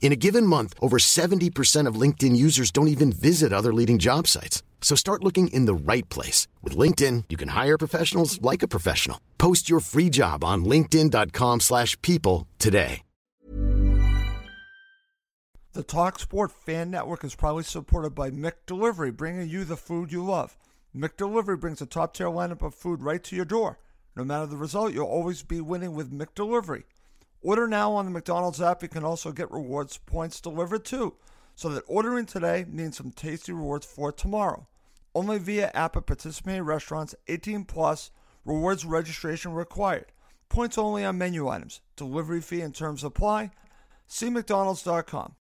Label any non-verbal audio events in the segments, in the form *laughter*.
In a given month, over 70% of LinkedIn users don't even visit other leading job sites. So start looking in the right place. With LinkedIn, you can hire professionals like a professional. Post your free job on linkedin.com slash people today. The TalkSport Fan Network is proudly supported by McDelivery, bringing you the food you love. McDelivery brings a top-tier lineup of food right to your door. No matter the result, you'll always be winning with McDelivery. Order now on the McDonald's app. You can also get rewards points delivered too. So that ordering today means some tasty rewards for tomorrow. Only via app at participating restaurants 18 plus rewards registration required. Points only on menu items. Delivery fee and terms apply. See McDonald's.com.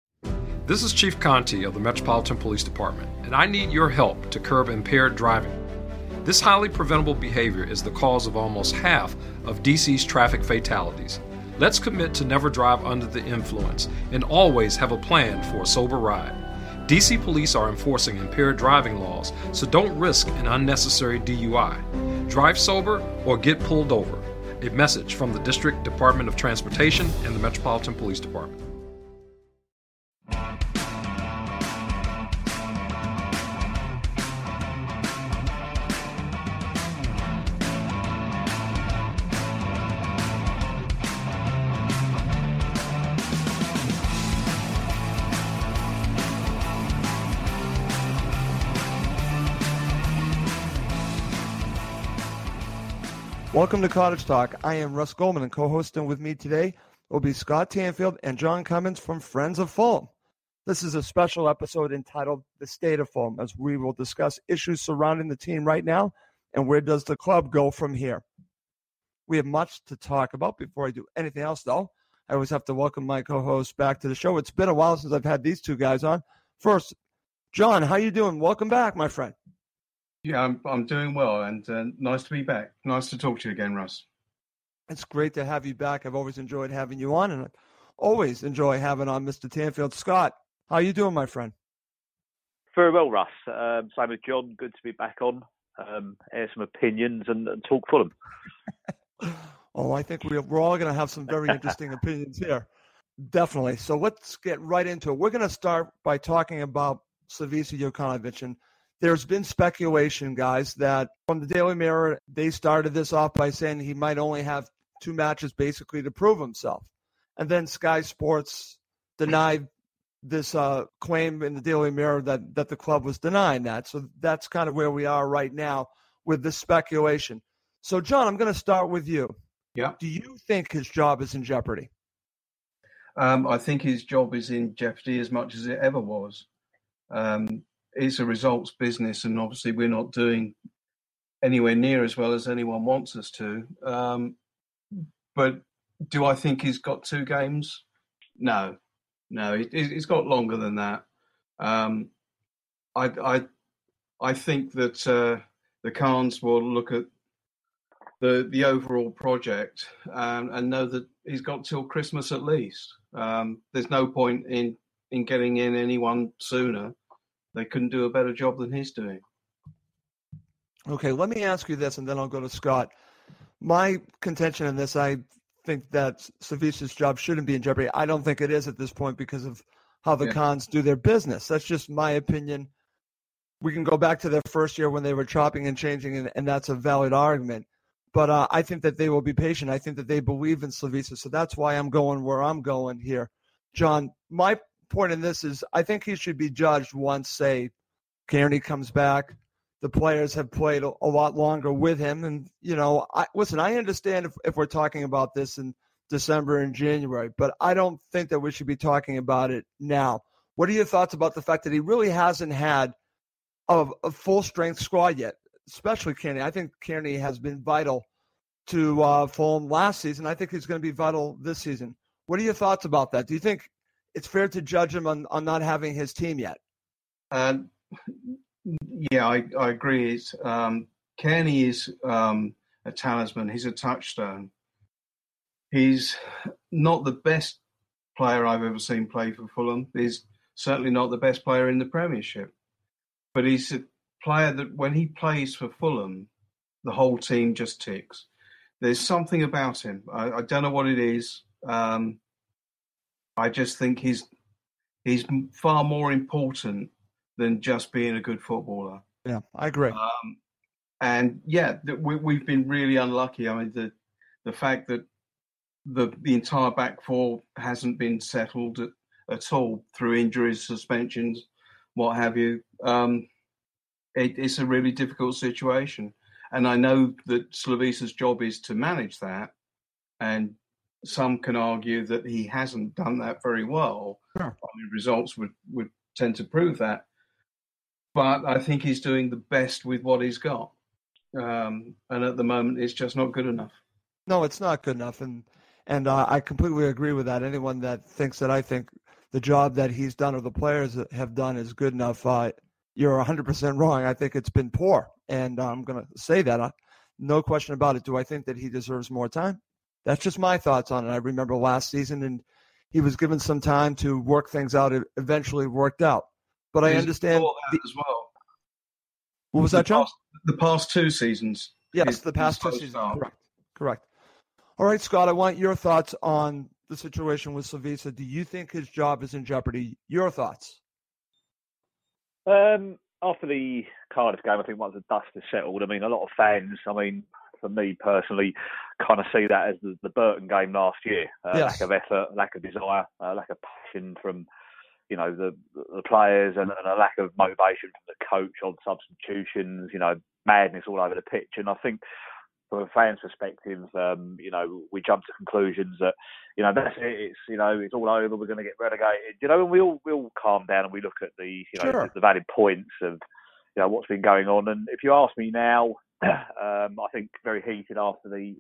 This is Chief Contee of the Metropolitan Police Department, and I need your help to curb impaired driving. This highly preventable behavior is the cause of almost half of DC's traffic fatalities. Let's commit to never drive under the influence and always have a plan for a sober ride. DC police are enforcing impaired driving laws, so don't risk an unnecessary DUI. Drive sober or get pulled over. A message from the District Department of Transportation and the Metropolitan Police Department. Welcome to Cottage Talk. I am Russ Goldman, and co-hosting with me today will be Scott Tanfield and John Cummins from Friends of Fulham. This is a special episode entitled "The State of Fulham," as we will discuss issues surrounding the team right now and where does the club go from here. We have much to talk about. Before I do anything else, though, I always have to welcome my co-host back to the show. It's been a while since I've had these two guys on. First, John, how you doing? Welcome back, my friend. Yeah, I'm I'm doing well, and uh, nice to be back. Nice to talk to you again, Russ. It's great to have you back. I've always enjoyed having you on, and I always enjoy having on Mr. Tanfield. Scott, how are you doing, my friend? Very well, Russ. Um, same with John. Good to be back on. Um, air some opinions and, and talk Fulham. *laughs* oh, I think we're, we're all going to have some very interesting *laughs* opinions here. Definitely. So let's get right into it. We're going to start by talking about Slavisa Jokanovic and – there's been speculation, guys, that from the Daily Mirror, they started this off by saying he might only have two matches basically to prove himself. And then Sky Sports denied this uh, claim in the Daily Mirror that, that the club was denying that. So that's kind of where we are right now with this speculation. So, John, I'm going to start with you. Yeah. Do you think his job is in jeopardy? Um, I think his job is in jeopardy as much as it ever was. Um, it's a results business, and obviously we're not doing anywhere near as well as anyone wants us to. Um, but do I think he's got two games? No, no, he, has got longer than that. Um, I, I, I think that uh, the Khans will look at the the overall project um, and know that he's got till Christmas at least. Um, there's no point in in getting in anyone sooner they couldn't do a better job than he's doing. Okay, let me ask you this, and then I'll go to Scott. My contention in this, I think that Slavisa's job shouldn't be in jeopardy. I don't think it is at this point because of how the yeah. Khans do their business. That's just my opinion. We can go back to their first year when they were chopping and changing, and, and that's a valid argument. But uh, I think that they will be patient. I think that they believe in Slavisa. So that's why I'm going where I'm going here. John, my point in this is I think he should be judged once, say, Cairney comes back. The players have played a, a lot longer with him. And, you know, I, listen, I understand if, if we're talking about this in December and January, but I don't think that we should be talking about it now. What are your thoughts about the fact that he really hasn't had a, a full strength squad yet, especially Cairney? I think Cairney has been vital to uh, Fulham last season. I think he's going to be vital this season. What are your thoughts about that? Do you think it's fair to judge him on, on not having his team yet. Yeah, I, I agree. It's, um, Cairney is um, a talisman. He's a touchstone. He's not the best player I've ever seen play for Fulham. He's certainly not the best player in the Premiership, but he's a player that when he plays for Fulham, the whole team just ticks. There's something about him. I, I don't know what it is. Um, I just think he's he's far more important than just being a good footballer. Yeah, I agree. Um, and yeah, we, we've been really unlucky. I mean, the the fact that the the entire back four hasn't been settled at, at all through injuries, suspensions, what have you. Um, it, it's a really difficult situation, and I know that Slavisa's job is to manage that, and some can argue that he hasn't done that very well. Sure. I mean, results would, would tend to prove that. But I think he's doing the best with what he's got. Um, and at the moment, it's just not good enough. No, it's not good enough. And and uh, I completely agree with that. Anyone that thinks that I think the job that he's done or the players have done is good enough, uh, you're 100% wrong. I think it's been poor. And I'm going to say that. Uh, no question about it. Do I think that he deserves more time? That's just my thoughts on it. I remember last season, and he was given some time to work things out. It eventually worked out. But He's I understand the, as well. What was the that, John? Past, the past two seasons. Yes, the past two seasons. Correct. Correct. All right, Scott. I want your thoughts on the situation with Slavisa. Do you think his job is in jeopardy? Your thoughts? Um, after the Cardiff game, I think once the dust is settled, I mean, a lot of fans. I mean, for me personally, kind of see that as the, the Burton game last year. Uh, yes. Lack of effort, lack of desire, uh, lack of passion from you know the the players, and, and, a lack of motivation from the coach on substitutions. You know, madness all over the pitch. And I think from a fan's perspective, um, you know, we jump to conclusions that, you know, that's it. It's you know, it's all over. We're going to get relegated. You know, and we all we all calm down and we look at the you know sure. the, the valid points of you know what's been going on. And if you ask me now, *clears throat* um, I think very heated after the,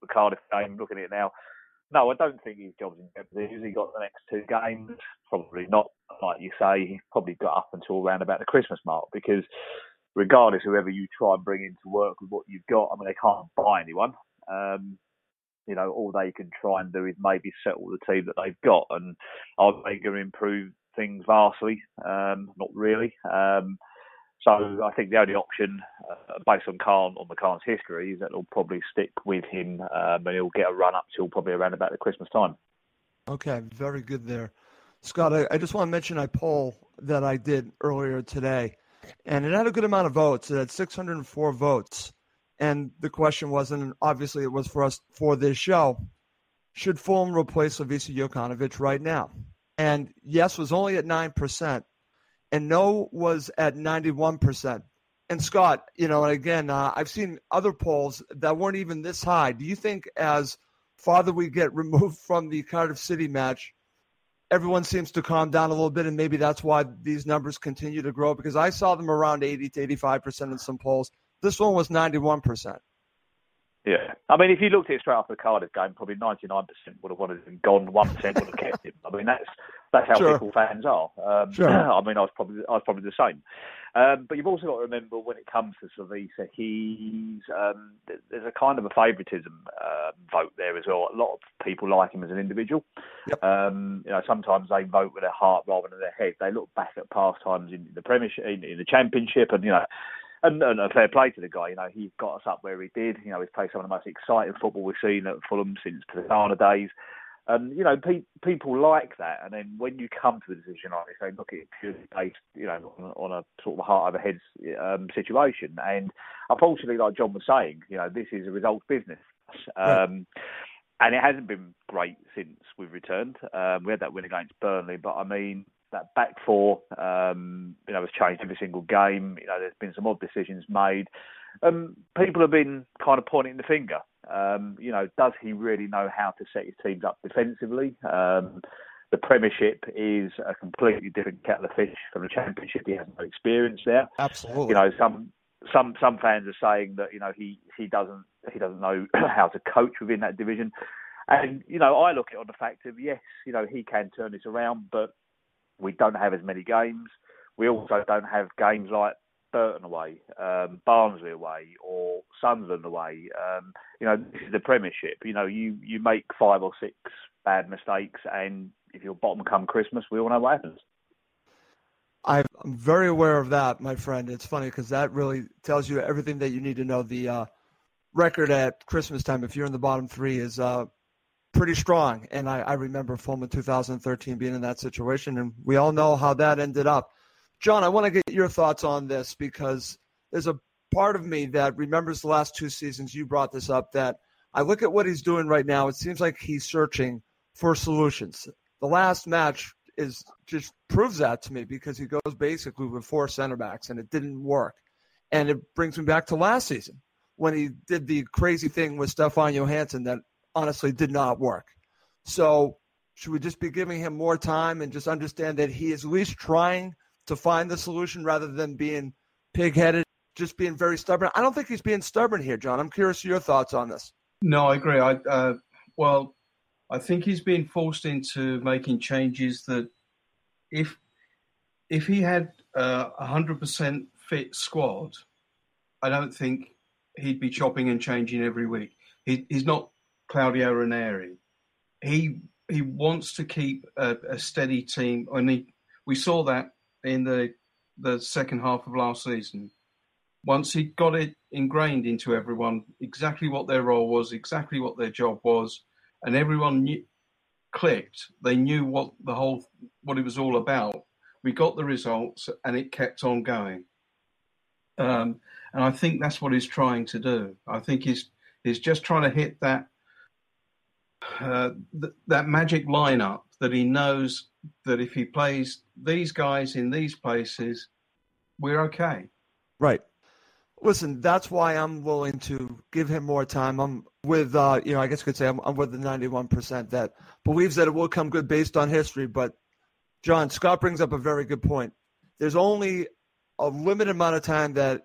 the Cardiff game. Looking at it now, no, I don't think his job's in jeopardy. Has he got the next two games? Probably not. Like you say, he's probably got up until around about the Christmas mark because regardless, whoever you try and bring in to work with what you've got, I mean, they can't buy anyone. Um, you know, all they can try and do is maybe settle the team that they've got. And are they going to improve things vastly? Um, not really. Um, so I think the only option, uh, based on Khan on the Khan's history, is that he'll probably stick with him, um, and he'll get a run up till probably around about the Christmas time. Okay, very good there, Scott. I, I just want to mention a poll that I did earlier today, and it had a good amount of votes. It had 604 votes, and the question was, and obviously it was for us for this show, should Fulham replace Slavisa Jokanovic right now? And yes was only at nine percent and no was at 91%. And Scott, you know, and again, uh, I've seen other polls that weren't even this high. Do you think as farther we get removed *laughs* from the Cardiff City match, everyone seems to calm down a little bit, and maybe that's why these numbers continue to grow? Because I saw them around 80 to 85% in some polls. This one was 91%. Yeah, I mean, if you looked at it straight after the Cardiff game, probably 99% would have wanted him gone, 1% would have kept him. I mean, that's that's how sure. people fans are. Um, sure. *clears throat* I mean, I was probably I was probably the same. Um, but you've also got to remember when it comes to Slavisa, he's um, there's a kind of a favouritism uh, vote there as well. A lot of people like him as an individual. Yep. Um, you know, sometimes they vote with their heart rather than their head. They look back at past times in the Premiership, in, in the Championship, and you know and, and a fair play to the guy. You know, he got us up where he did. You know, he's played some of the most exciting football we've seen at Fulham since Plazana days. And you know, pe- people like that. And then when you come to the decision like this, they look at it purely based, you know, on, on a sort of a heart over head um, situation. And unfortunately, like John was saying, you know, this is a results business. Um, And it hasn't been great since we've returned. Um, we had that win against Burnley, but I mean, that back four, um, you know, has changed every single game. You know, there's been some odd decisions made. Um, people have been kind of pointing the finger. Um, you know, does he really know how to set his teams up defensively? Um, the Premiership is a completely different kettle of fish from the Championship. He has no experience there. Absolutely. You know, some some some fans are saying that you know he he doesn't he doesn't know *clears throat* how to coach within that division. And you know, I look at it on the fact of yes, you know, he can turn this around, but we don't have as many games. we also don't have games like Burton away, um, Barnsley away, or Sunderland away. Um, you know, this is the Premiership. You know, you you make five or six bad mistakes, and if you're bottom come Christmas, we all know what happens. I'm very aware of that, my friend. It's funny because that really tells you everything that you need to know. The uh, record at Christmas time, if you're in the bottom three, is uh, pretty strong. And I, I remember Fulham 2013 being in that situation, and we all know how that ended up. John, I want to get your thoughts on this because there's a part of me that remembers the last two seasons. You brought this up that I look at what he's doing right now. It seems like he's searching for solutions. The last match is just proves that to me because he goes basically with four center backs and it didn't work. And it brings me back to last season when he did the crazy thing with Stefan Johansen that honestly did not work. So should we just be giving him more time and just understand that he is at least trying to find the solution rather than being pig-headed, just being very stubborn. I don't think he's being stubborn here, John. I'm curious your thoughts on this. No, I agree. I uh, well, I think he's being forced into making changes that, if if he had a hundred percent fit squad, I don't think he'd be chopping and changing every week. He, he's not Claudio Ranieri. He he wants to keep a, a steady team, and he, we saw that in the the second half of last season. Once he got it ingrained into everyone exactly what their role was, exactly what their job was, and everyone knew, clicked. They knew what the whole what it was all about. We got the results, and it kept on going. Um, and I think that's what he's trying to do. I think he's he's just trying to hit that uh, th- that magic lineup that he knows that if he plays these guys in these places, we're okay. Right. Listen, that's why I'm willing to give him more time. I'm with, uh, you know, I guess you could say I'm, I'm with the 91% that believes that it will come good based on history. But, John, Scott brings up a very good point. There's only a limited amount of time that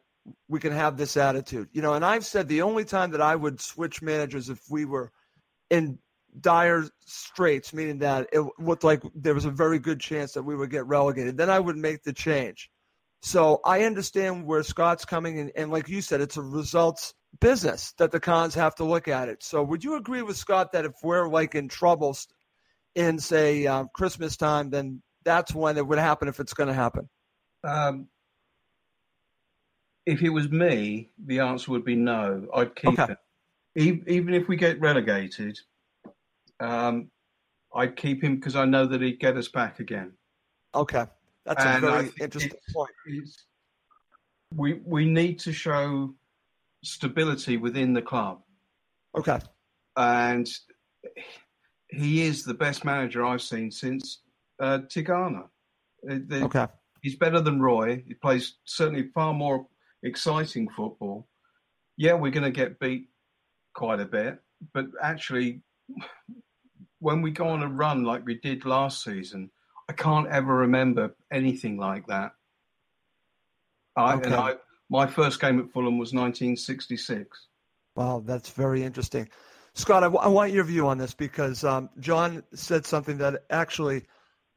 we can have this attitude. You know, and I've said the only time that I would switch managers if we were in dire straits, meaning that it looked like there was a very good chance that we would get relegated, then I would make the change. So I understand where Scott's coming, and, and like you said, it's a results business that the Khans have to look at it. So would you agree with Scott that if we're like in trouble in say uh, Christmas time, then that's when it would happen if it's going to happen? Um, if it was me, the answer would be no. I'd keep okay. it. Even if we get relegated, um, I'd keep him because I know that he'd get us back again. Okay, that's and a very interesting point. We we need to show stability within the club. Okay, and he is the best manager I've seen since uh, Tigana. The, okay, he's better than Roy. He plays certainly far more exciting football. Yeah, we're going to get beat quite a bit, but actually, when we go on a run like we did last season, I can't ever remember anything like that. I, okay. and I, my first game at Fulham was 1966. Wow, that's very interesting. Scott, I, w- I want your view on this because um, John said something that actually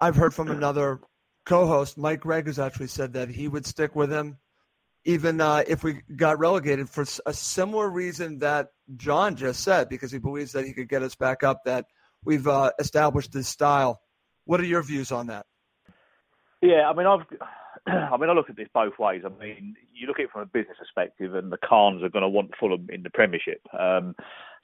I've heard from *clears throat* another co-host. Mike Gregg has actually said that he would stick with him even uh, if we got relegated for a similar reason that John just said, because he believes that he could get us back up. That we've uh, established this style. What are your views on that? Yeah, I mean, I've, *clears throat* I mean, I look at this both ways. I mean, you look at it from a business perspective, and the Khans are going to want Fulham in the Premiership. Um,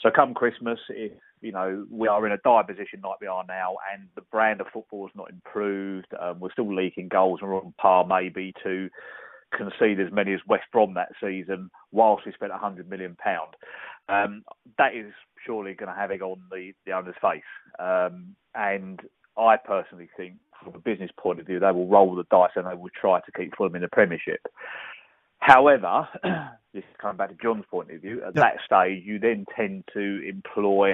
so, come Christmas, if you know we are in a dire position like we are now, and the brand of football is not improved, um, we're still leaking goals, and we're on par maybe to concede as many as West Brom that season, whilst we spent a hundred million pound. Um, that is surely going to have egg on the, the owner's face. Um, and I personally think, from a business point of view, they will roll the dice and they will try to keep Fulham in the Premiership. However, *clears throat* this is coming back to John's point of view, at that stage, you then tend to employ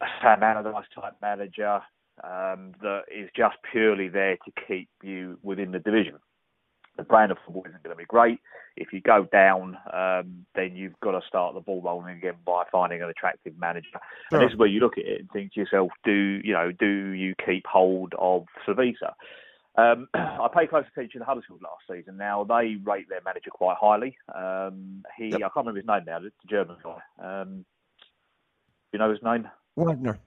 a Sam Allardyce type manager um, that is just purely there to keep you within the division the brand of football isn't going to be great. If you go down, um, then you've got to start the ball rolling again by finding an attractive manager. Sure. And this is where you look at it and think to yourself, do you know, do you keep hold of Slavisa? Um, *clears throat* I pay close attention to Huddersfield last season. Now they rate their manager quite highly. Um, he, yep. I can't remember his name now. It's the German guy. Um, you know his name? Wagner.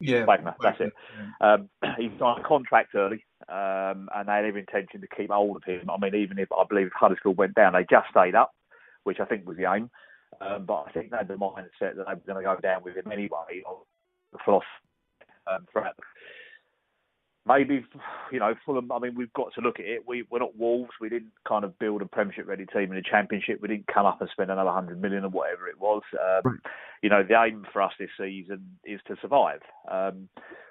Yeah, Wagner. That's it. Um, *clears throat* he signed a contract early, um, and they had every intention to keep hold of him. I mean, even if I believe if Huddersfield went down, they just stayed up, which I think was the aim. Um, but I think they had the mindset that they were going to go down with him anyway. Or the philosophy um, throughout the maybe you know Fulham. I mean, we've got to look at it. We we're not Wolves. We didn't kind of build a Premiership ready team in the Championship. We didn't come up and spend another hundred million or whatever it was. Um, right. You know, the aim for us this season is to survive, um,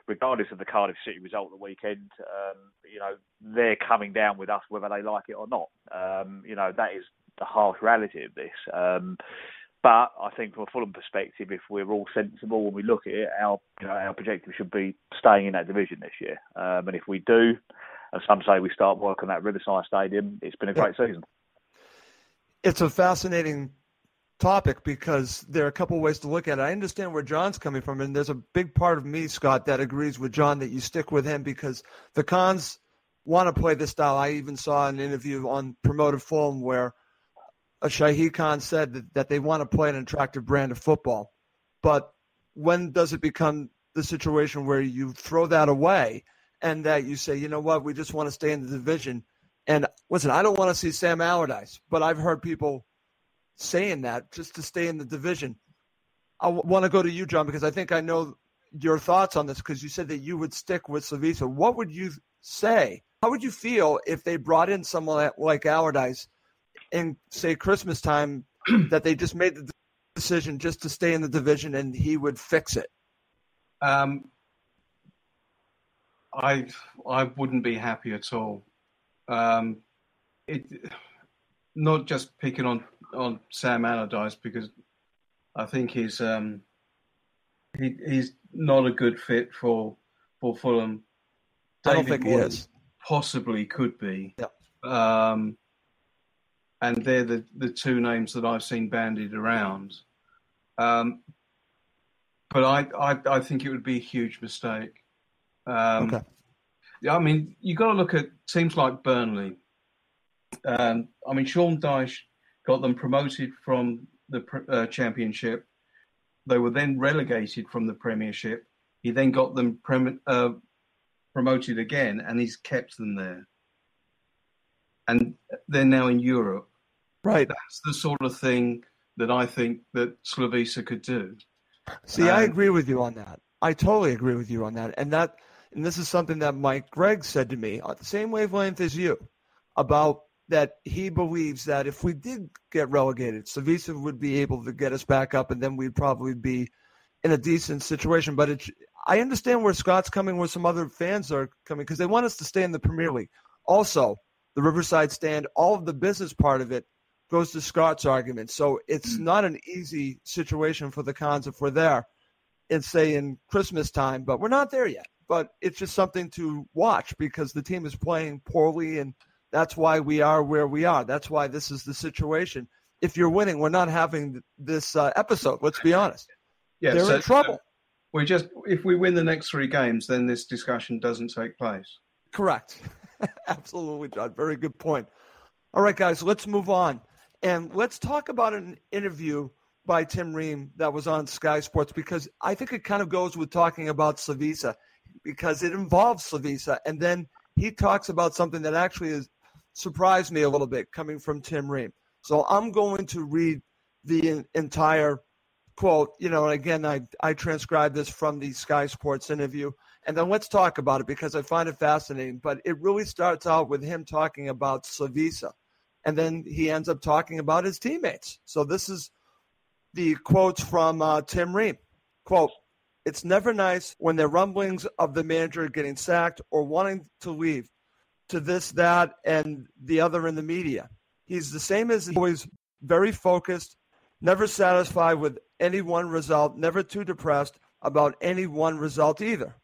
regardless of the Cardiff City result the weekend. Um, you know, they're coming down with us whether they like it or not. Um, you know, that is the harsh reality of this. But I think from a Fulham perspective, if we're all sensible when we look at it, our you know, our objective should be staying in that division this year. Um, and if we do, as some say, we start working at Riverside Stadium, it's been a great season. It's a fascinating topic because there are a couple ways to look at it. I understand where John's coming from, and there's a big part of me, Scott, that agrees with John that you stick with him because the Khans want to play this style. I even saw an interview on Promoted Fulham where Uh, Shahid Khan said that, that they want to play an attractive brand of football. But when does it become the situation where you throw that away and that you say, you know what, we just want to stay in the division? And listen, I don't want to see Sam Allardyce, but I've heard people saying that just to stay in the division. I w- want to go to you, John, because I think I know your thoughts on this because you said that you would stick with Slavisa. What would you say? How would you feel if they brought in someone like Allardyce in say Christmas time *clears throat* that they just made the decision just to stay in the division and he would fix it? Um, I I wouldn't be happy at all. Um, it not just picking on on Sam Allardyce because I think he's um, he, he's not a good fit for for Fulham. David I don't think he is. Possibly could be. Yeah. Um, and they're the, the two names that I've seen bandied around. Um, but I, I, I think it would be a huge mistake. Um, okay. Yeah, I mean, you've got to look at teams like Burnley. Um, I mean, Sean Dyche got them promoted from the uh, Championship. They were then relegated from the Premiership. He then got them prem- uh, promoted again, and he's kept them there they're now in Europe. Right. That's the sort of thing that I think that Slavisa could do. See, um, I agree with you on that. I totally agree with you on that. And that and this is something that Mike Gregg said to me on the same wavelength as you about that he believes that if we did get relegated, Slavisa would be able to get us back up and then we'd probably be in a decent situation. But it, I understand where Scott's coming, where some other fans are coming, because they want us to stay in the Premier League. Also, the Riverside stand, all of the business part of it goes to Scott's argument. So it's mm. not an easy situation for the Khans if we're there and say in Christmas time, but we're not there yet. But it's just something to watch because the team is playing poorly and that's why we are where we are. That's why this is the situation. If you're winning, we're not having this uh, episode. Let's be honest. Yeah, they're so, in trouble. So we just if we win the next three games, then this discussion doesn't take place. Correct. *laughs* Absolutely, John. Very good point. All right, guys, let's move on. And let's talk about an interview by Tim Ream that was on Sky Sports because I think it kind of goes with talking about Slavisa because it involves Slavisa. And then he talks about something that actually surprised me a little bit coming from Tim Ream. So I'm going to read the entire quote. You know, and again, I, I transcribed this from the Sky Sports interview. And then let's talk about it because I find it fascinating. But it really starts out with him talking about Slavisa. And then he ends up talking about his teammates. So this is the quotes from uh, Tim Ream. Quote, it's never nice when are rumblings of the manager getting sacked or wanting to leave to this, that, and the other in the media. He's the same as always very focused, never satisfied with any one result, never too depressed about any one result either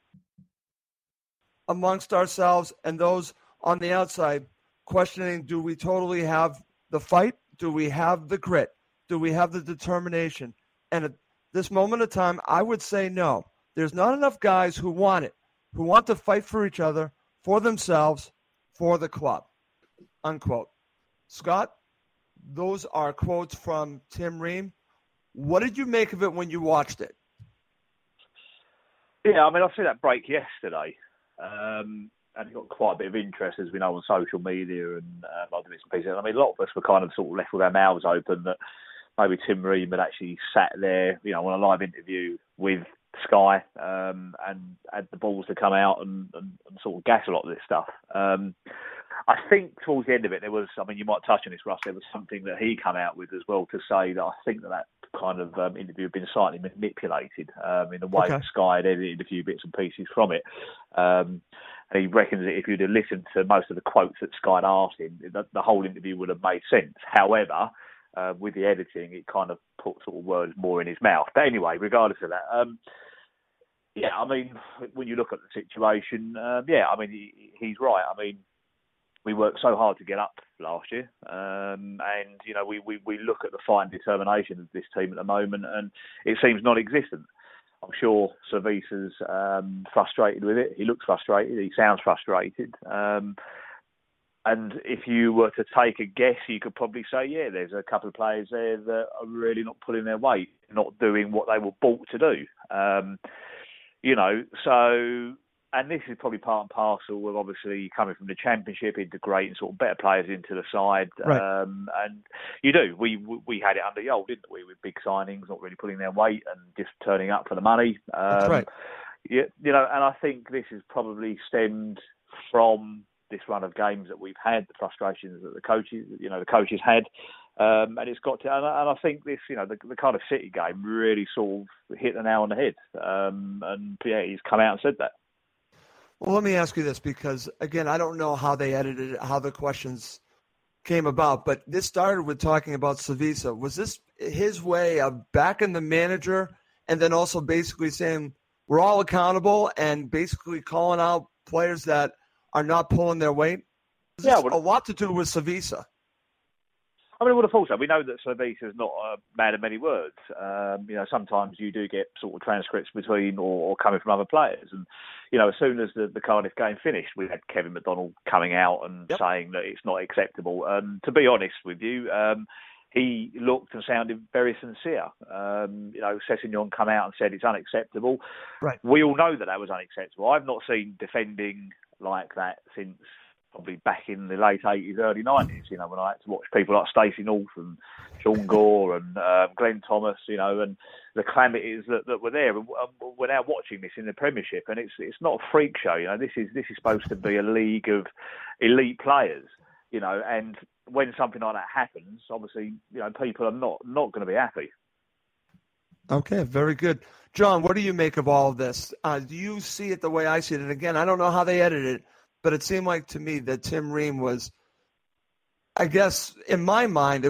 amongst ourselves and those on the outside questioning do we totally have the fight? Do we have the grit? Do we have the determination? And at this moment of time, I would say no. There's not enough guys who want it, who want to fight for each other, for themselves, for the club. Unquote. Scott, those are quotes from Tim Ream. What did you make of it when you watched it? Yeah, I mean, I see that break yesterday, um, and got quite a bit of interest, as we know, on social media and uh, other bits and pieces. I mean, a lot of us were kind of sort of left with our mouths open that maybe Tim Ream had actually sat there, you know, on a live interview with Sky um, and had the balls to come out and, and, and, sort of gas a lot of this stuff. Um, I think towards the end of it, there was, I mean, you might touch on this, Russ, there was something that he come out with as well to say that I think that that kind of um, interview had been slightly manipulated um, in the way okay. that Sky had edited a few bits and pieces from it. Um, and he reckons that if you'd have listened to most of the quotes that Sky had asked him, the, the whole interview would have made sense. However, uh, with the editing, it kind of put sort of words more in his mouth. But anyway, regardless of that, um, yeah, I mean, when you look at the situation, um, yeah, I mean, he, he's right. I mean, we worked so hard to get up last year, um, and you know, we, we, we look at the and determination of this team at the moment, and it seems non-existent. I'm sure Slavisa's um, frustrated with it. He looks frustrated. He sounds frustrated. Um, and if you were to take a guess, you could probably say, yeah, there's a couple of players there that are really not pulling their weight, not doing what they were bought to do. Um, you know, so and this is probably part and parcel of obviously coming from the championship, integrating sort of better players into the side. Right. Um, and you do. We we had it under Jol, didn't we? With big signings, not really pulling their weight and just turning up for the money. Um, That's right. You, you know, and I think this has probably stemmed from this run of games that we've had, the frustrations that the coaches, you know, the coaches had, um, and it's got to. And, and, I think this, you know, the, the kind of City game really sort of hit the nail on the head. Um, and yeah, he's come out and said that. Well, let me ask you this because again, I don't know how they edited it, how the questions came about, but this started with talking about Slavisa. Was this his way of backing the manager and then also basically saying we're all accountable and basically calling out players that are not pulling their weight? yeah, well, a lot to do with Slavisa. I mean, I would have thought so. We know that Slavisa is not a man of many words. Um, you know, sometimes you do get sort of transcripts between or, or, coming from other players. And, you know, as soon as the, the Cardiff game finished, we had Kevin McDonald coming out and yep. saying that it's not acceptable. And to be honest with you, um, he looked and sounded very sincere. Um, you know, Sessegnon come out and said it's unacceptable. Right. We all know that that was unacceptable. I've not seen defending like that since probably back in the late 80s, early 90s, you know, when I had to watch people like Stacey North and Shaun Gore and um, Glenn Thomas, you know, and the calamities that, that were there. And we're now watching this in the Premiership, and it's it's not a freak show, you know. This is this is supposed to be a league of elite players, you know, and when something like that happens, obviously, you know, people are not not going to be happy. Okay, very good. John, what do you make of all of this? Uh, do you see it the way I see it? And again, I don't know how they edited it, but it seemed like to me that Tim Ream was, I guess, in my mind,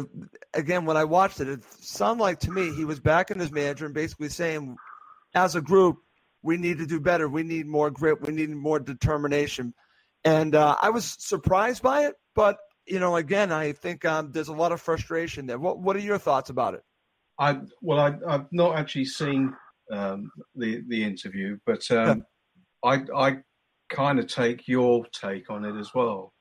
again, when I watched it, it sounded like to me he was backing his manager and basically saying, as a group, we need to do better. We need more grit. We need more determination. And uh, I was surprised by it, but you know, again, I think um, there's a lot of frustration there. What What are your thoughts about it? I well, I, have not actually seen um, the the interview, but um, I I kind of take your take on it as well.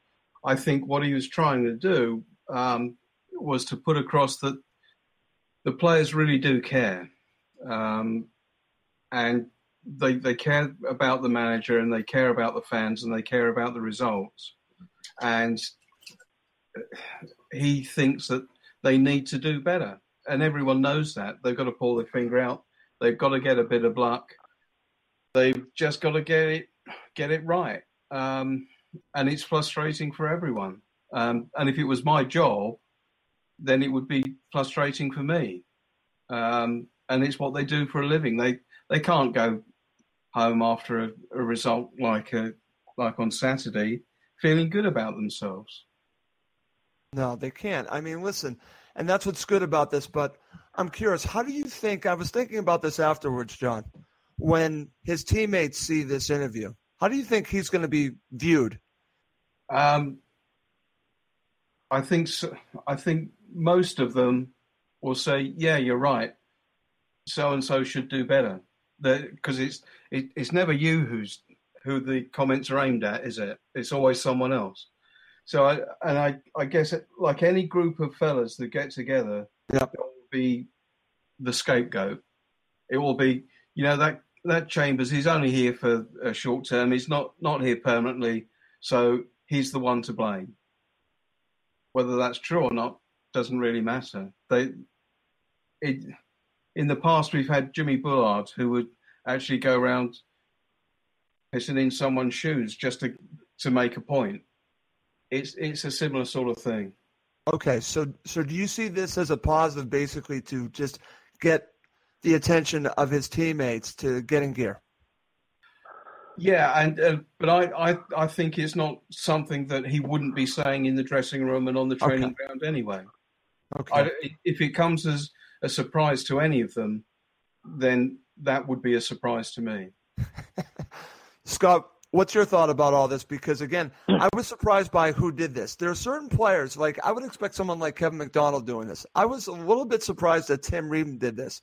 I think what he was trying to do um, was to put across that the players really do care, um, and they they care about the manager, and they care about the fans, and they care about the results, and he thinks that they need to do better, and everyone knows that. They've got to pull their finger out, they've got to get a bit of luck, they've just got to get it get it right. Um, and it's frustrating for everyone. Um, and if it was my job, then it would be frustrating for me. Um, and it's what they do for a living. They they can't go home after a, a result like a, like on Saturday feeling good about themselves. No, they can't. I mean, listen, and that's what's good about this. But I'm curious, how do you think? I was thinking about this afterwards, John, when his teammates see this interview. How do you think he's going to be viewed? Um, I think so, I think most of them will say, "Yeah, you're right. So and so should do better." Because it's it, it's never you who's who the comments are aimed at, is it? It's always someone else. So I and I I guess it, like any group of fellas that get together, yeah. it will be the scapegoat. It will be you know that that Chambers. He's only here for a short term. He's not not here permanently. So he's the one to blame. Whether that's true or not doesn't really matter. They, it, in the past, we've had Jimmy Bullard who would actually go around pissing in someone's shoes just to to make a point. It's it's a similar sort of thing. Okay, so so do you see this as a positive, basically, to just get the attention of his teammates to get in gear? Yeah, and uh, but I, I I think it's not something that he wouldn't be saying in the dressing room and on the training okay. ground anyway. Okay. I, if it comes as a surprise to any of them, then that would be a surprise to me. *laughs* Scott, what's your thought about all this? Because again, I was surprised by who did this. There are certain players, like I would expect someone like Kevin McDonald doing this. I was a little bit surprised that Tim Ream did this,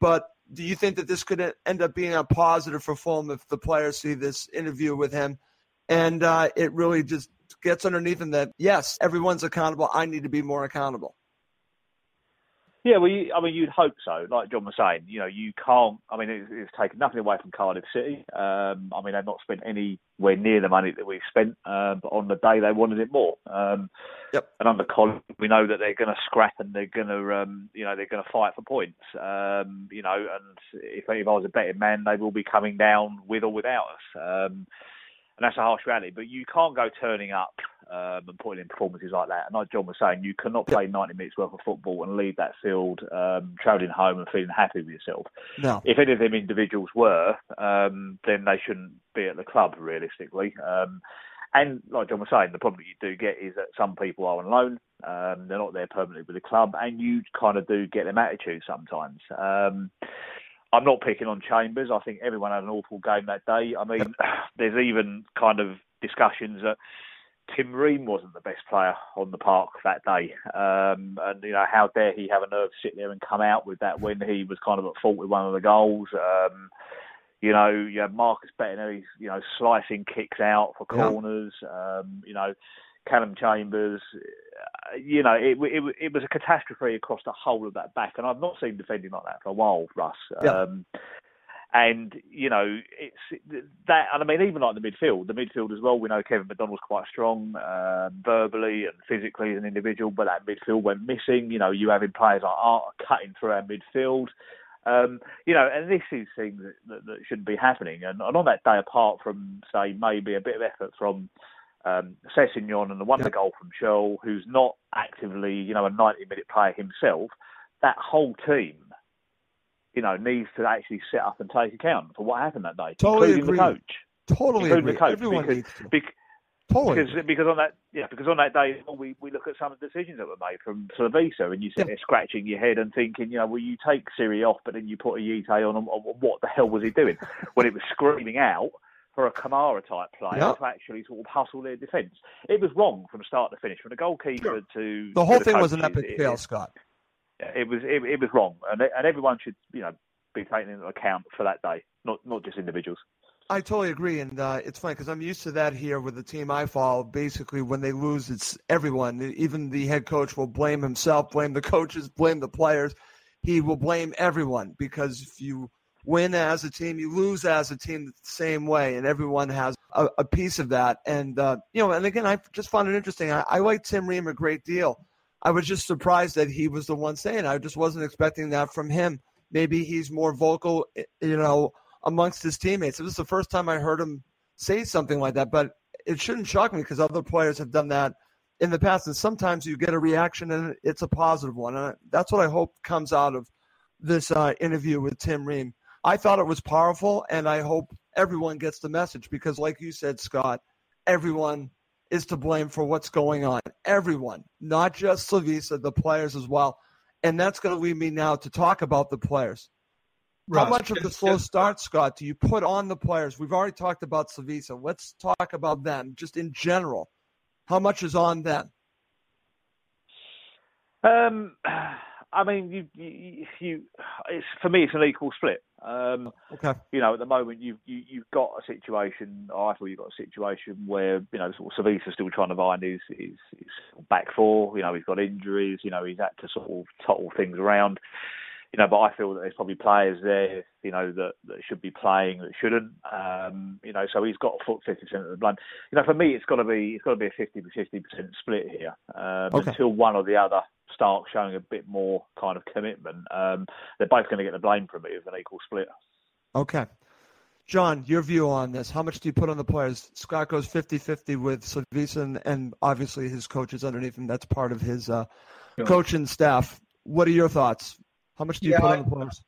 but do you think that this could end up being a positive for Fulham if the players see this interview with him and uh, it really just gets underneath them that, yes, everyone's accountable. I need to be more accountable? Yeah, well, you, I mean, you'd hope so. Like John was saying, you know, you can't. I mean, it's, it's taken nothing away from Cardiff City. Um, I mean, they've not spent anywhere near the money that we've spent, uh, but on the day they wanted it more. Um, yep. And under Colin, we know that they're going to scrap and they're going to, um, you know, they're going to fight for points. Um, you know, and if, if I was a betting man, they will be coming down with or without us. Um, and that's a harsh reality. But you can't go turning up um, and putting in performances like that. And like John was saying, you cannot play 90 minutes worth of football and leave that field um, travelling home and feeling happy with yourself. No. If any of them individuals were, um, then they shouldn't be at the club realistically. Um, and like John was saying, the problem that you do get is that some people are on loan. Um, they're not there permanently with the club, and you kind of do get them attitude sometimes. Um, I'm not picking on Chambers. I think everyone had an awful game that day. I mean, *sighs* there's even kind of discussions that Tim Ream wasn't the best player on the park that day. Um, and, you know, how dare he have a nerve to sit there and come out with that when he was kind of at fault with one of the goals. Um, you know, you have Marcus Bettinelli, you know, slicing kicks out for corners. Yeah. Um, you know, Calum Chambers, uh, you know, it, it, it was a catastrophe across the whole of that back, and I've not seen defending like that for a while, Russ. Yeah. Um, and you know, it's that, and I mean, even like the midfield, the midfield as well. We know Kevin McDonald's quite strong uh, verbally and physically as an individual, but that midfield went missing. You know, you having players like Art cutting through our midfield. Um, you know, and this is things that, that, that shouldn't be happening. And, and on that day, apart from say maybe a bit of effort from um, Sessegnon and the wonder goal from Schürrle, who's not actively, you know, a 90 minute player himself, that whole team, you know, needs to actually set up and take account for what happened that day, totally including agree. the coach. Totally including agree. the coach. Everyone because, needs to. Because, Totally. Because, because on that yeah because on that day we, we look at some of the decisions that were made from Slavisa and you sit Yeah. there scratching your head and thinking you know well you take Seri off but then you put Ayité on and what the hell was he doing when it was screaming out for a Kamara type player Yeah. to actually sort of hustle their defence it was wrong from start to finish from the goalkeeper to the whole to thing was an epic fail, Scott. it was it, it was wrong and and everyone should you know be taken into account for that day not not just individuals. I totally agree, and uh, it's funny because I'm used to that here with the team I follow. Basically, when they lose, it's everyone. Even the head coach will blame himself, blame the coaches, blame the players. He will blame everyone because if you win as a team, you lose as a team the same way, and everyone has a, a piece of that. And uh, you know, and again, I just found it interesting. I, I like Tim Ream a great deal. I was just surprised that he was the one saying. it. I just wasn't expecting that from him. Maybe he's more vocal, you know amongst his teammates. It was the first time I heard him say something like that, but it shouldn't shock me because other players have done that in the past. And sometimes you get a reaction and it's a positive one. And that's what I hope comes out of this uh, interview with Tim Ream. I thought it was powerful, and I hope everyone gets the message because, like you said, Scott, everyone is to blame for what's going on. Everyone, not just Slavisa, the players as well. And that's going to lead me now to talk about the players. How much of the slow start, Scott, do you put on the players? We've already talked about Slavisa. Let's talk about them just in general. How much is on them? Um, *sighs* I mean, you, you, you, it's for me, it's an equal split. Um, okay. You know, at the moment you've you, have you have got a situation. I thought you've got a situation where you know sort of Slavisa's still trying to find his, his, his back four. You know, he's got injuries. You know, he's had to sort of tottle things around you know, but I feel that there's probably players there, you know, that, that should be playing that shouldn't. Um, you know, so he's got a foot fifty percent of the blind. You know, for me, it's got to be it's got to be a fifty fifty percent split here um, okay. until one or the other start showing a bit more kind of commitment. Um, they're both going to get the blame from me with an equal split. Okay. John, your view on this. How much do you put on the players? Scott goes 50-50 with Slavisa and, obviously his coaches underneath him. That's part of his uh, coaching staff. What are your thoughts? How much do you yeah, put I, on the players?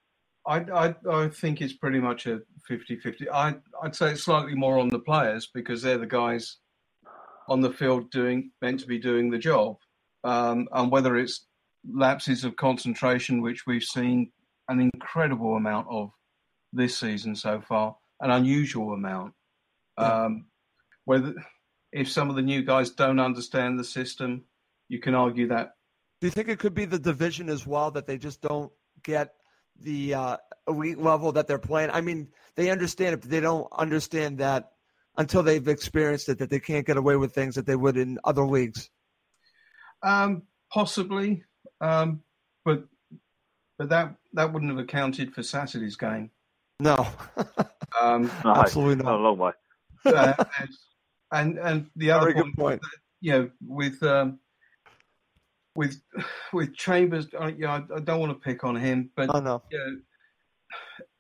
I, I, I think it's pretty much a 50-50. I, I'd say it's slightly more on the players because they're the guys on the field doing meant to be doing the job. Um, and whether it's lapses of concentration, which we've seen an incredible amount of this season so far, an unusual amount. Yeah. Um, whether if some of the new guys don't understand the system, you can argue that. Do you think it could be the division as well that they just don't get the uh, elite level that they're playing. I mean, they understand it, but they don't understand that until they've experienced it that they can't get away with things that they would in other leagues. Um, possibly, um, but but that that wouldn't have accounted for Saturday's game. No, *laughs* um, *laughs* no absolutely not. A long way. uh, and, and the other point, point. That, you know, with um, with with Chambers, I, you know, I, don't want to pick on him, but I know. You know,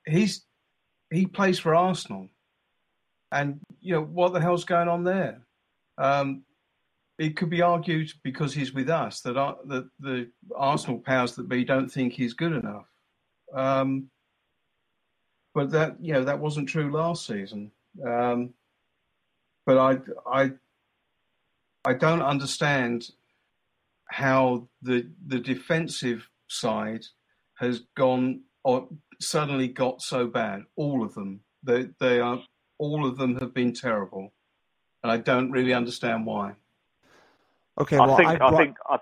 he's he plays for Arsenal, and you know what the hell's going on there. Um, it could be argued because he's with us that uh, that the Arsenal powers that be don't think he's good enough. Um, but that you know that wasn't true last season. Um, but I I I don't understand how the the defensive side has gone or suddenly got so bad. All of them, they they are all of them have been terrible, and I don't really understand why. Okay, well, I think I. I think I,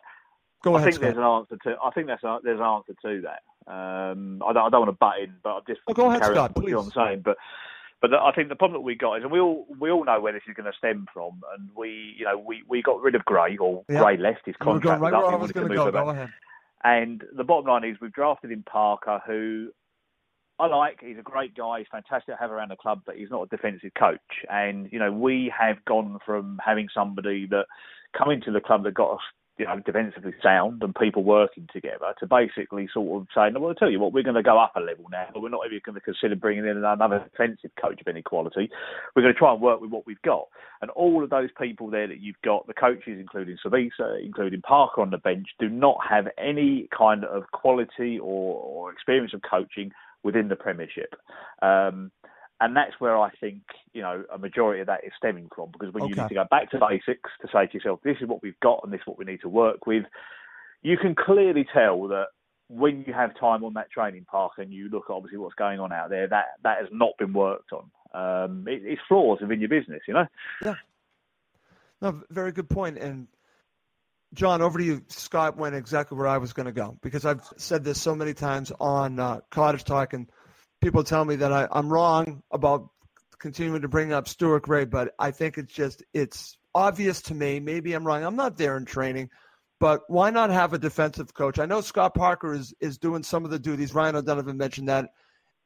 Go I ahead, think Scott. there's an answer to. I think there's a, there's an answer to that. Um, I, don't, I don't want to butt in, but I'm just oh, go ahead, Scott, what you're saying. But but I think the problem that we got is, and we all we all know where this is going to stem from, and we you know we, we got rid of Gray or yeah. Gray left his contract. Right I was going to go. Go ahead. And the bottom line is we've drafted in Parker, who I like. He's a great guy. He's fantastic to have around the club, but he's not a defensive coach. And you know we have gone from having somebody that come into the club that got us you know, defensively sound and people working together to basically sort of saying, well, I'll tell you what, we're going to go up a level now, but we're not even going to consider bringing in another defensive coach of any quality. We're going to try and work with what we've got. And all of those people there that you've got, the coaches, including Slavisa, including Parker on the bench, do not have any kind of quality or, or experience of coaching within the Premiership. Um, and that's where I think you know a majority of that is stemming from because when okay. you need to go back to basics to say to yourself, this is what we've got and this is what we need to work with, you can clearly tell that when you have time on that training park and you look at obviously what's going on out there, that that has not been worked on. Um, it, it's flaws within your business, you know. Yeah. No, very good point. And John, over to you. Scott went exactly where I was going to go because I've said this so many times on uh, Cottage Talk and people tell me that I, I'm wrong about continuing to bring up Stuart Gray, but I think it's just it's obvious to me. Maybe I'm wrong. I'm not there in training, but why not have a defensive coach? I know Scott Parker is is doing some of the duties. Ryan O'Donovan mentioned that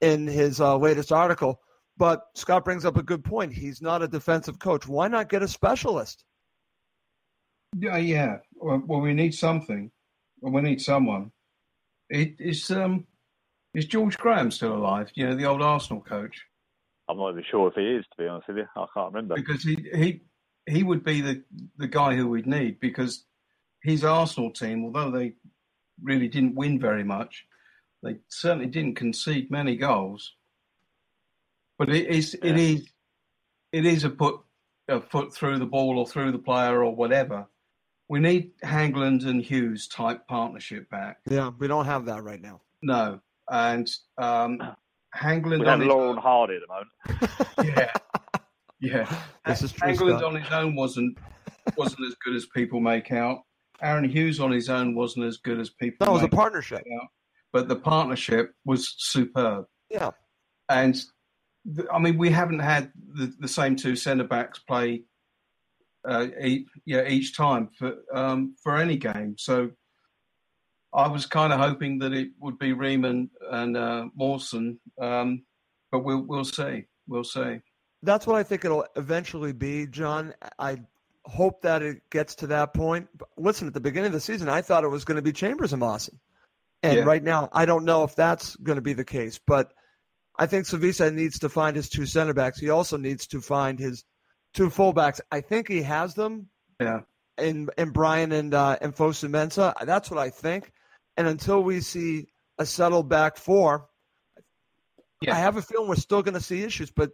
in his uh, latest article. But Scott brings up a good point. He's not a defensive coach. Why not get a specialist? Yeah, yeah. Well, we need something. We need someone. It is um is George Graham still alive? You know, the old Arsenal coach. I'm not even sure if he is, to be honest with you. I can't remember. Because he he he would be the the guy who we'd need because his Arsenal team, although they really didn't win very much, they certainly didn't concede many goals. But it is yeah. it is it is a put a foot through the ball or through the player or whatever. We need Hangeland and Hughes type partnership back. Yeah, we don't have that right now. No, and um, Hangeland we on his Laurel Hardy at the moment. yeah, yeah. *laughs* This is true, Hangeland Scott. on his own wasn't wasn't as good as people make out. Aaron Hughes on his own wasn't as good as people. That was a partnership. Out, but the partnership was superb. Yeah, and I mean we haven't had the, the same two centre backs play uh, each, yeah, each time for um, for any game. So I was kind of hoping that it would be Riemann and uh, Mawson, um, but we'll we'll see. We'll see. That's what I think it'll eventually be, John. I hope that it gets to that point. But listen, at the beginning of the season, I thought it was going to be Chambers and Mawson. And yeah. right now, I don't know if that's going to be the case. But I think Slavisa needs to find his two center backs. He also needs to find his two fullbacks. I think he has them. Yeah. In in Bryan and uh, and Fosu-Mensah. That's what I think. And until we see a settled back four, yeah. I have a feeling we're still going to see issues. But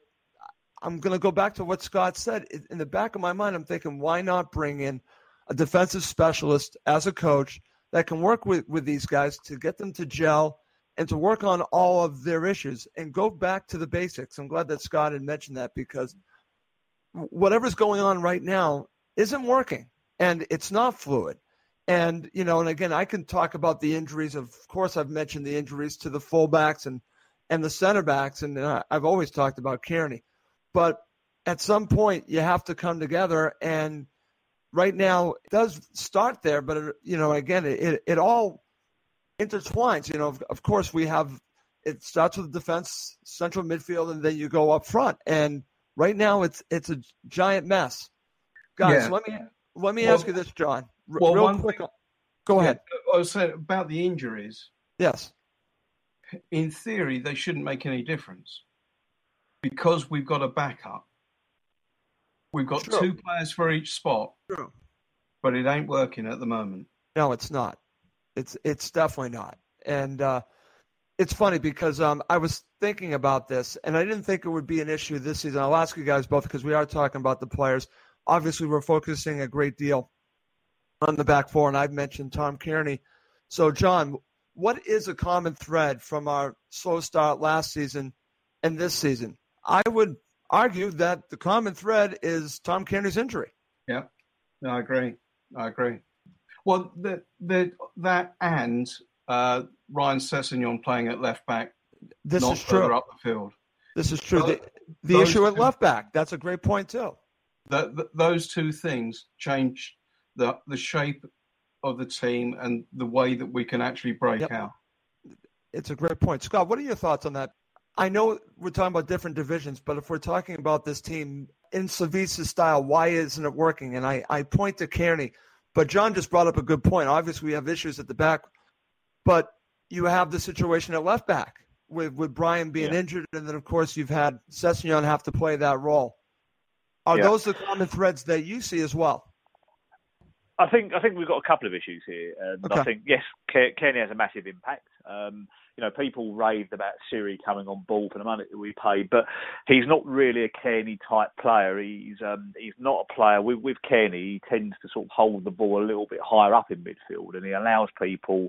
I'm going to go back to what Scott said. In the back of my mind, I'm thinking, why not bring in a defensive specialist as a coach that can work with, with these guys to get them to gel and to work on all of their issues and go back to the basics. I'm glad that Scott had mentioned that because whatever's going on right now isn't working and it's not fluid. And, you know, and again, I can talk about the injuries. Of course, I've mentioned the injuries to the fullbacks and, and the center backs, and uh, I've always talked about Cairney. But at some point, you have to come together. And right now, it does start there. But, it, you know, again, it, it all intertwines. You know, of, of course, we have it starts with defense, central midfield, and then you go up front. And right now, it's it's a giant mess. Guys, yeah. let me let me well, ask you this, John. Well, real quick. Thing, go yeah, ahead. I was saying about the injuries. Yes. In theory, they shouldn't make any difference because we've got a backup. We've got True. two players for each spot. True. But it ain't working at the moment. No, it's not. It's it's definitely not. And uh, it's funny because um, I was thinking about this, and I didn't think it would be an issue this season. I'll ask you guys both because we are talking about the players. Obviously, we're focusing a great deal on the back four, and I've mentioned Tom Cairney. So, John, what is a common thread from our slow start last season and this season? I would argue that the common thread is Tom Cairney's injury. Yeah, no, I agree. I agree. Well, the, the, that and uh, Ryan Sessegnon playing at left back, this not is true. up the field. This is true. the, the issue at left back, that's a great point too. The, the, those two things change the the shape of the team and the way that we can actually break yep. out. It's a great point, Scott. What are your thoughts on that? I know we're talking about different divisions, but if we're talking about this team in Slavisa's style, why isn't it working? And I, I point to Cairney, but John just brought up a good point. Obviously, we have issues at the back, but you have the situation at left back with, with Bryan being yeah. injured, and then of course you've had Sessegnon have to play that role. Are yeah. those the common threads that you see as well? I think I think we've got a couple of issues here, and okay. I think yes, Cairney has a massive impact. Um, you know, people raved about Seri coming on board for the money that we paid, but he's not really a Cairney type player. He's um, he's not a player with with Cairney. He tends to sort of hold the ball a little bit higher up in midfield, and he allows people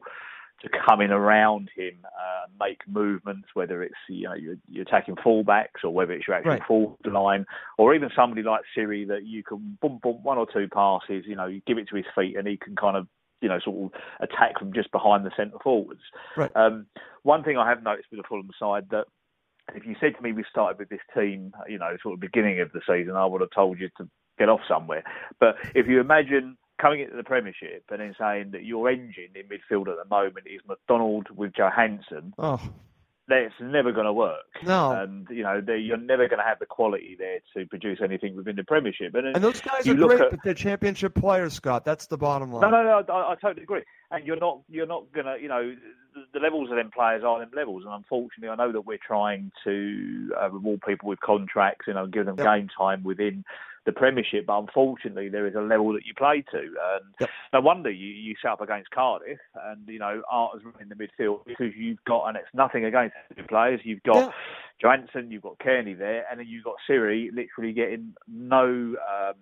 to come in around him, uh, make movements, whether it's you know you're, you're attacking fullbacks or whether it's your actual right. forward line, or even somebody like Seri that you can bump bump one or two passes, you know, you give it to his feet and he can kind of you know sort of attack from just behind the centre forwards. Right. Um, one thing I have noticed with the Fulham side that if you said to me we started with this team, you know, sort of beginning of the season, I would have told you to get off somewhere. But if you imagine coming into the Premiership and then saying that your engine in midfield at the moment is McDonald with Johansen, oh. that's never going to work. No. And, you know, you're never going to have the quality there to produce anything within the Premiership. And, and those guys are great, at, but they're championship players, Scott. That's the bottom line. No, no, no, I, I totally agree. And you're not, you're not going to, you know, the, the levels of them players are them levels. And unfortunately, I know that we're trying to uh, reward people with contracts, you know, give them yep. game time within the Premiership, but unfortunately there is a level that you play to. And yep. no wonder you, you set up against Cardiff and, you know, Art is running the midfield because you've got, and it's nothing against the players, you've got yeah. Johansen, you've got Cairney there, and then you've got Seri literally getting no. Um,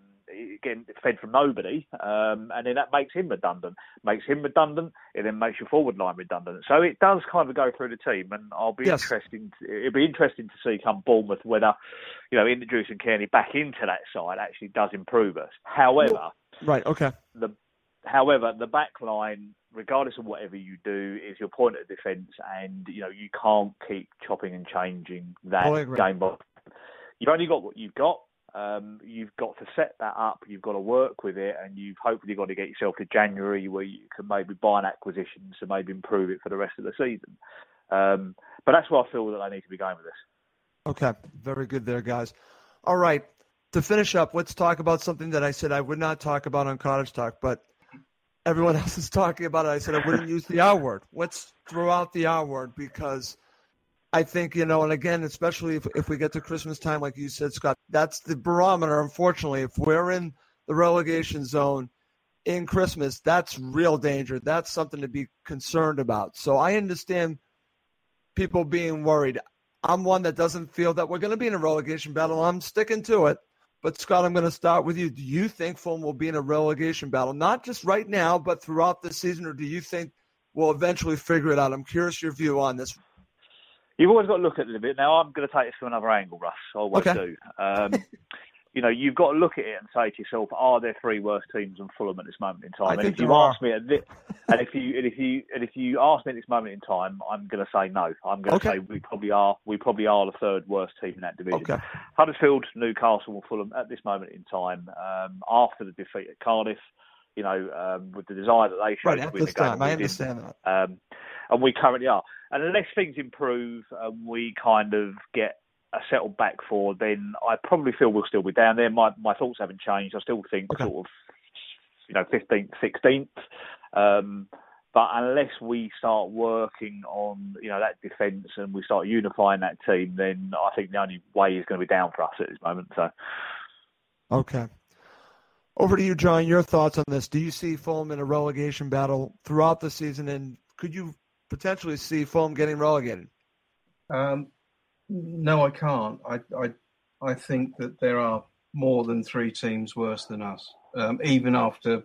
getting fed from nobody, um, and then that makes him redundant. Makes him redundant, it then makes your forward line redundant. So it does kind of go through the team, and I'll be yes. interesting. It'll be interesting to see come Bournemouth whether, you know, introducing Cairney back into that side actually does improve us. However, right, okay, the however, the back line, regardless of whatever you do, is your point of defence, and you know you can't keep chopping and changing that game by. You've only got what you've got. Um, you've got to set that up. You've got to work with it, and you've hopefully got to get yourself to January where you can maybe buy an acquisition to maybe improve it for the rest of the season. Um, but that's where I feel that I need to be going with this. Okay, very good there, guys. All right, to finish up, let's talk about something that I said I would not talk about on Cottage Talk, but everyone *laughs* else is talking about it. I said I wouldn't use the R word. Let's throw out the R word because I think, you know, and again, especially if, if we get to Christmas time, like you said, Scott, that's the barometer, unfortunately. If we're in the relegation zone in Christmas, that's real danger. That's something to be concerned about. So I understand people being worried. I'm one that doesn't feel that we're going to be in a relegation battle. I'm sticking to it. But Scott, I'm going to start with you. Do you think Fulham will be in a relegation battle, not just right now, but throughout the season, or do you think we'll eventually figure it out? I'm curious your view on this. You've always got to look at it a bit. Now, I'm going to take this from another angle, Russ. I always okay. do. Um, *laughs* you know, you've got to look at it and say to yourself, are there three worse teams than Fulham at this moment in time? I and if you are. ask me, and if you and if you and if you ask me at this moment in time, I'm going to say no. I'm going to okay. say we probably are we probably are the third worst team in that division. Okay. Huddersfield, Newcastle, and Fulham at this moment in time, um, after the defeat at Cardiff, you know, um, with the desire that they showed right, to win the game. I understand did, that. Um, and we currently are. And unless things improve and we kind of get a settled back four, then I probably feel we'll still be down there. My my thoughts haven't changed. I still think okay. sort of you know fifteenth, sixteenth. Um, but unless we start working on you know that defence and we start unifying that team, then I think the only way is going to be down for us at this moment. So, okay. Over to you, John. Your thoughts on this? Do you see Fulham in a relegation battle throughout the season, and could you potentially see Fulham getting relegated? Um, no, I can't. I, I, I think that there are more than three teams worse than us, um, even after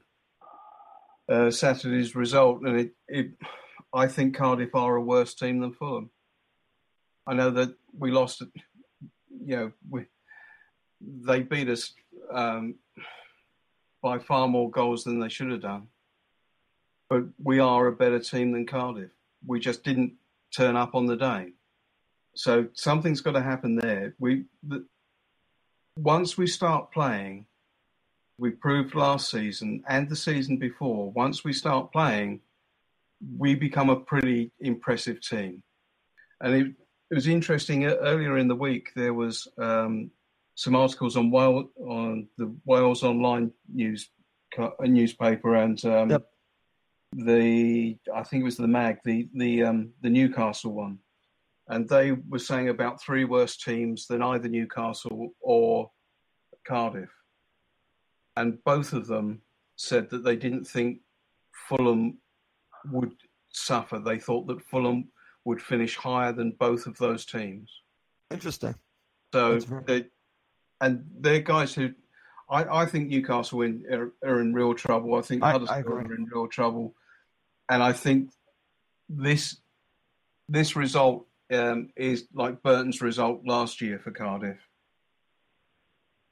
uh, Saturday's result. And it, it, I think Cardiff are a worse team than Fulham. I know that we lost. You know, we they beat us um, by far more goals than they should have done. But we are a better team than Cardiff. We just didn't turn up on the day. So something's got to happen there. We the, once we start playing, we proved last season and the season before. Once we start playing, we become a pretty impressive team. And it, it was interesting. Earlier in the week, there was um, some articles on Wales, on the Wales Online news newspaper and um, yep. the I think it was the Mag, the the um, the Newcastle one and they were saying about three worse teams than either Newcastle or Cardiff. And both of them said that they didn't think Fulham would suffer. They thought that Fulham would finish higher than both of those teams. Interesting. So, they, and they're guys who, I, I think Newcastle in, are, are, in real trouble. I think Huddersfield are in real trouble, and I think this this result um, is like Burton's result last year for Cardiff.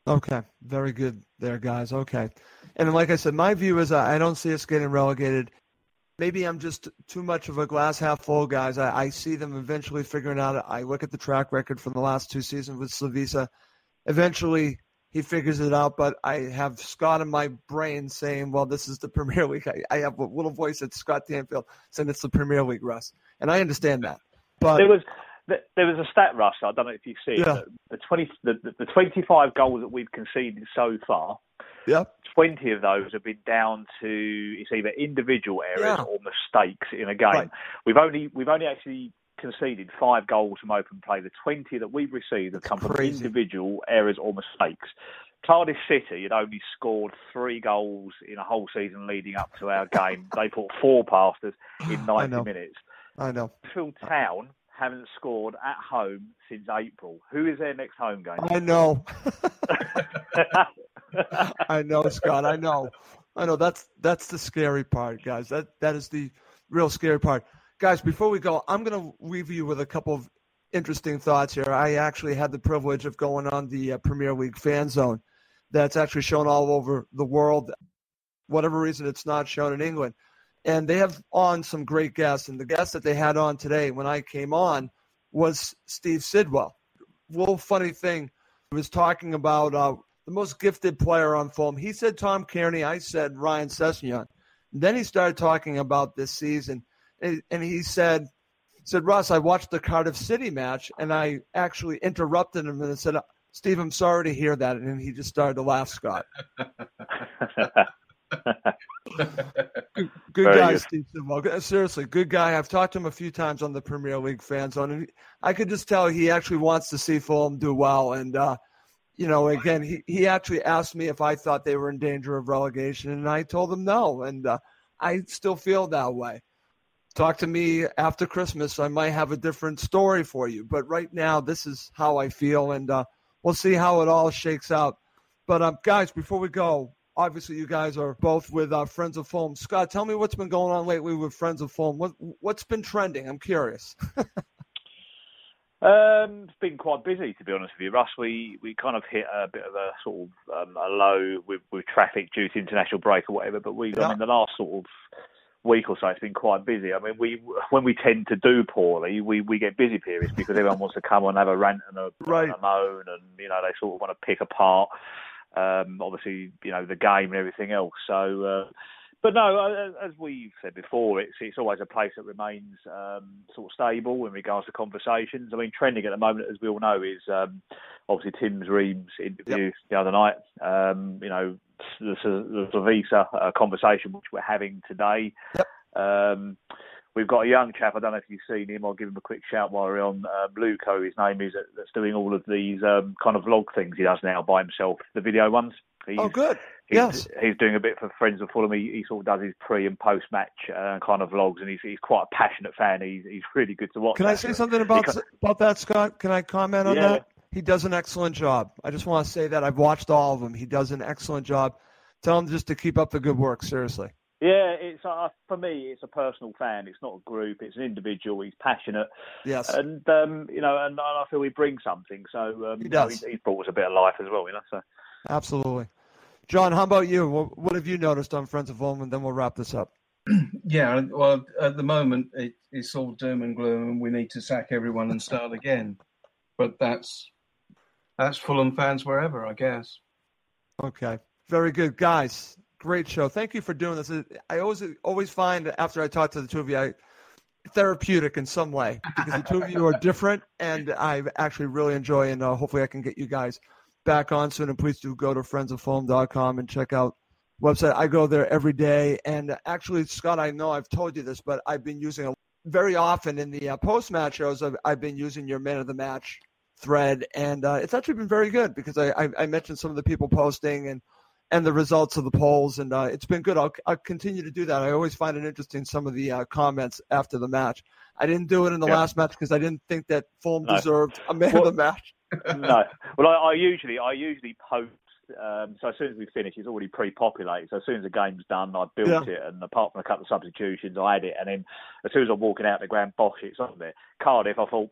Okay, very good there, guys. Okay, and like I said, my view is I don't see us getting relegated. Maybe I'm just too much of a glass half full, guys. I, I see them eventually figuring out. I look at the track record from the last two seasons with Slavisa. Eventually, he figures it out. But I have Scott in my brain saying, "Well, this is the Premier League." I, I have a little voice at Scott Tanfield saying it's the Premier League, Russ, and I understand that. But there was there was a stat rush. I don't know if you see yeah. the twenty the, the twenty five goals that we've conceded so far. Yeah. Twenty of those have been down to it's either individual errors yeah. or mistakes in a game. Right. We've only we've only actually conceded five goals from open play. The twenty that we've received have come from individual errors or mistakes. Cardiff City had only scored three goals in a whole season leading up to our game. *laughs* they put four past us in 90 minutes. I know. Phil Town haven't scored at home since April. Who is their next home game? I know. *laughs* I know, Scott. I know. I know. That's that's the scary part, guys. That that is the real scary part, guys. Before we go, I'm going to leave you with a couple of interesting thoughts here. I actually had the privilege of going on the uh, Premier League fan zone. That's actually shown all over the world. whatever reason it's not shown in England. And they have on some great guests. And the guest that they had on today when I came on was Steve Sidwell. Little funny thing, he was talking about uh, the most gifted player on film. He said Tom Cairney. I said Ryan Sessegnon. Then he started talking about this season, and, and he said, said Russ, I watched the Cardiff City match, and I actually interrupted him and said, Steve, I'm sorry to hear that, and he just started to laugh. Scott. *laughs* good, good guy, good. Steve Sidwell. Seriously, good guy. I've talked to him a few times on the Premier League fan zone, and I could just tell he actually wants to see Fulham do well. And uh, you know, again, he, he actually asked me if I thought they were in danger of relegation, and I told him no. And uh, I still feel that way. Talk to me after Christmas. I might have a different story for you. But right now, this is how I feel, and uh, we'll see how it all shakes out. But, um, guys, before we go, obviously you guys are both with uh, Friends of Fulham. Scott, tell me what's been going on lately with Friends of Fulham. What, what's been trending? I'm curious. *laughs* Um, it's been quite busy, to be honest with you, Russ. We we kind of hit a bit of a sort of um, a low with, with traffic due to international break or whatever. But we, yeah. I mean, the last sort of week or so, it's been quite busy. I mean, we when we tend to do poorly, we, we get busy periods because everyone wants to come and have a rant and a, right. and a moan, and you know they sort of want to pick apart, um, obviously, you know the game and everything else. So. Uh, but no, as we've said before, it's it's always a place that remains um, sort of stable in regards to conversations. I mean, trending at the moment, as we all know, is um, obviously Tim's Ream's interview yep. the other night. Um, you know, the, the, the Visa uh, conversation which we're having today. Yep. Um, we've got a young chap. I don't know if you've seen him. I'll give him a quick shout while we're on. Um, Luco, his name is, that's doing all of these um, kind of vlog things he does now by himself, the video ones. He's, oh, good. He's, yes. He's doing a bit for Friends of Fulham. He, he sort of does his pre and post match uh, kind of vlogs, and he's, he's quite a passionate fan. He's, he's really good to watch. Can I say something about about that, Scott? Can I comment on yeah. that? He does an excellent job. I just want to say that I've watched all of them. He does an excellent job. Tell him just to keep up the good work. Seriously. Yeah, it's uh, for me. It's a personal fan. It's not a group. It's an individual. He's passionate. Yes. And um, you know, and, and, I feel he brings something. So um, he does. You know, he, he's brought us a bit of life as well. You know. So. Absolutely. John, how about you? What, what have you noticed on Friends of Fulham? And then we'll wrap this up. *clears throat* yeah, well, at the moment it, it's all doom and gloom, and we need to sack everyone and start again. But that's that's Fulham fans wherever, I guess. Okay, very good, guys. Great show. Thank you for doing this. I always always find after I talk to the two of you, I therapeutic in some way because the two of you are *laughs* different, and I actually really enjoy. And uh, hopefully, I can get you guys back on soon. And please do go to friendsoffulham.com and check out website. I go there every day. And actually, Scott, I know I've told you this, but I've been using a, very often in the uh, post match shows. I've, I've, been using your man of the match thread, and uh, it's actually been very good because I, I, I, mentioned some of the people posting and and the results of the polls, and uh, it's been good. I'll, I'll continue to do that. I always find it interesting some of the uh, comments after the match. I didn't do it in the yeah. last match because I didn't think that Fulham no. deserved a man well, of the match *laughs* *laughs* no. Well, I, I, usually I usually post. Um, so as soon as we finish, it's already pre-populated. So as soon as the game's done, I built yeah. it, and apart from a couple of substitutions, I had it. And then as soon as I'm walking out the ground, bosh, it's on there. Cardiff, I thought,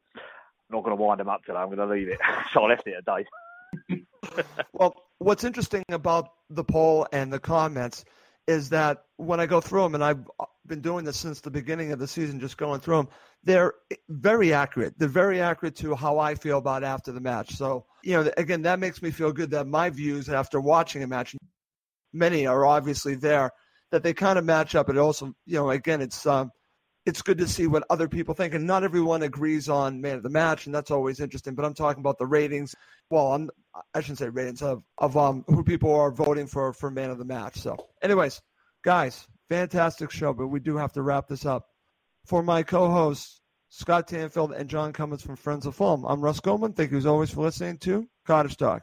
not going to wind them up today. I'm going to leave it. *laughs* so I left it a day. *laughs* well, what's interesting about the poll and the comments is that when I go through them, and I've been doing this since the beginning of the season, just going through them, they're very accurate. They're very accurate to how I feel about after the match. So, you know, again, that makes me feel good that my views after watching a match, many are obviously there, that they kind of match up. It also, you know, again, it's um, it's good to see what other people think, and not everyone agrees on man of the match, and that's always interesting. But I'm talking about the ratings. Well, I'm I shouldn't say ratings of of um who people are voting for for man of the match. So, anyways, guys, fantastic show, but we do have to wrap this up. For my co-hosts Scott Tanfield and John Cummins from Friends of Fulham, I'm Russ Goldman. Thank you as always for listening to Cottage Talk.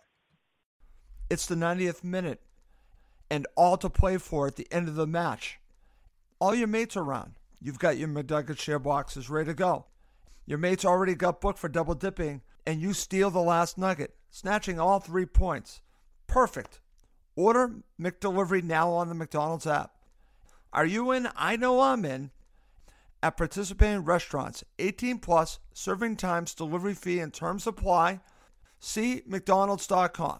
It's the 90th minute, and all to play for at the end of the match. All your mates are around. You've got your McNugget share boxes ready to go. Your mates already got booked for double dipping, and you steal the last nugget, snatching all three points. Perfect. Order McDelivery now on the McDonald's app. Are you in? I know I'm in at participating restaurants. 18 plus, serving times, delivery fee, and terms apply. See McDonald's.com.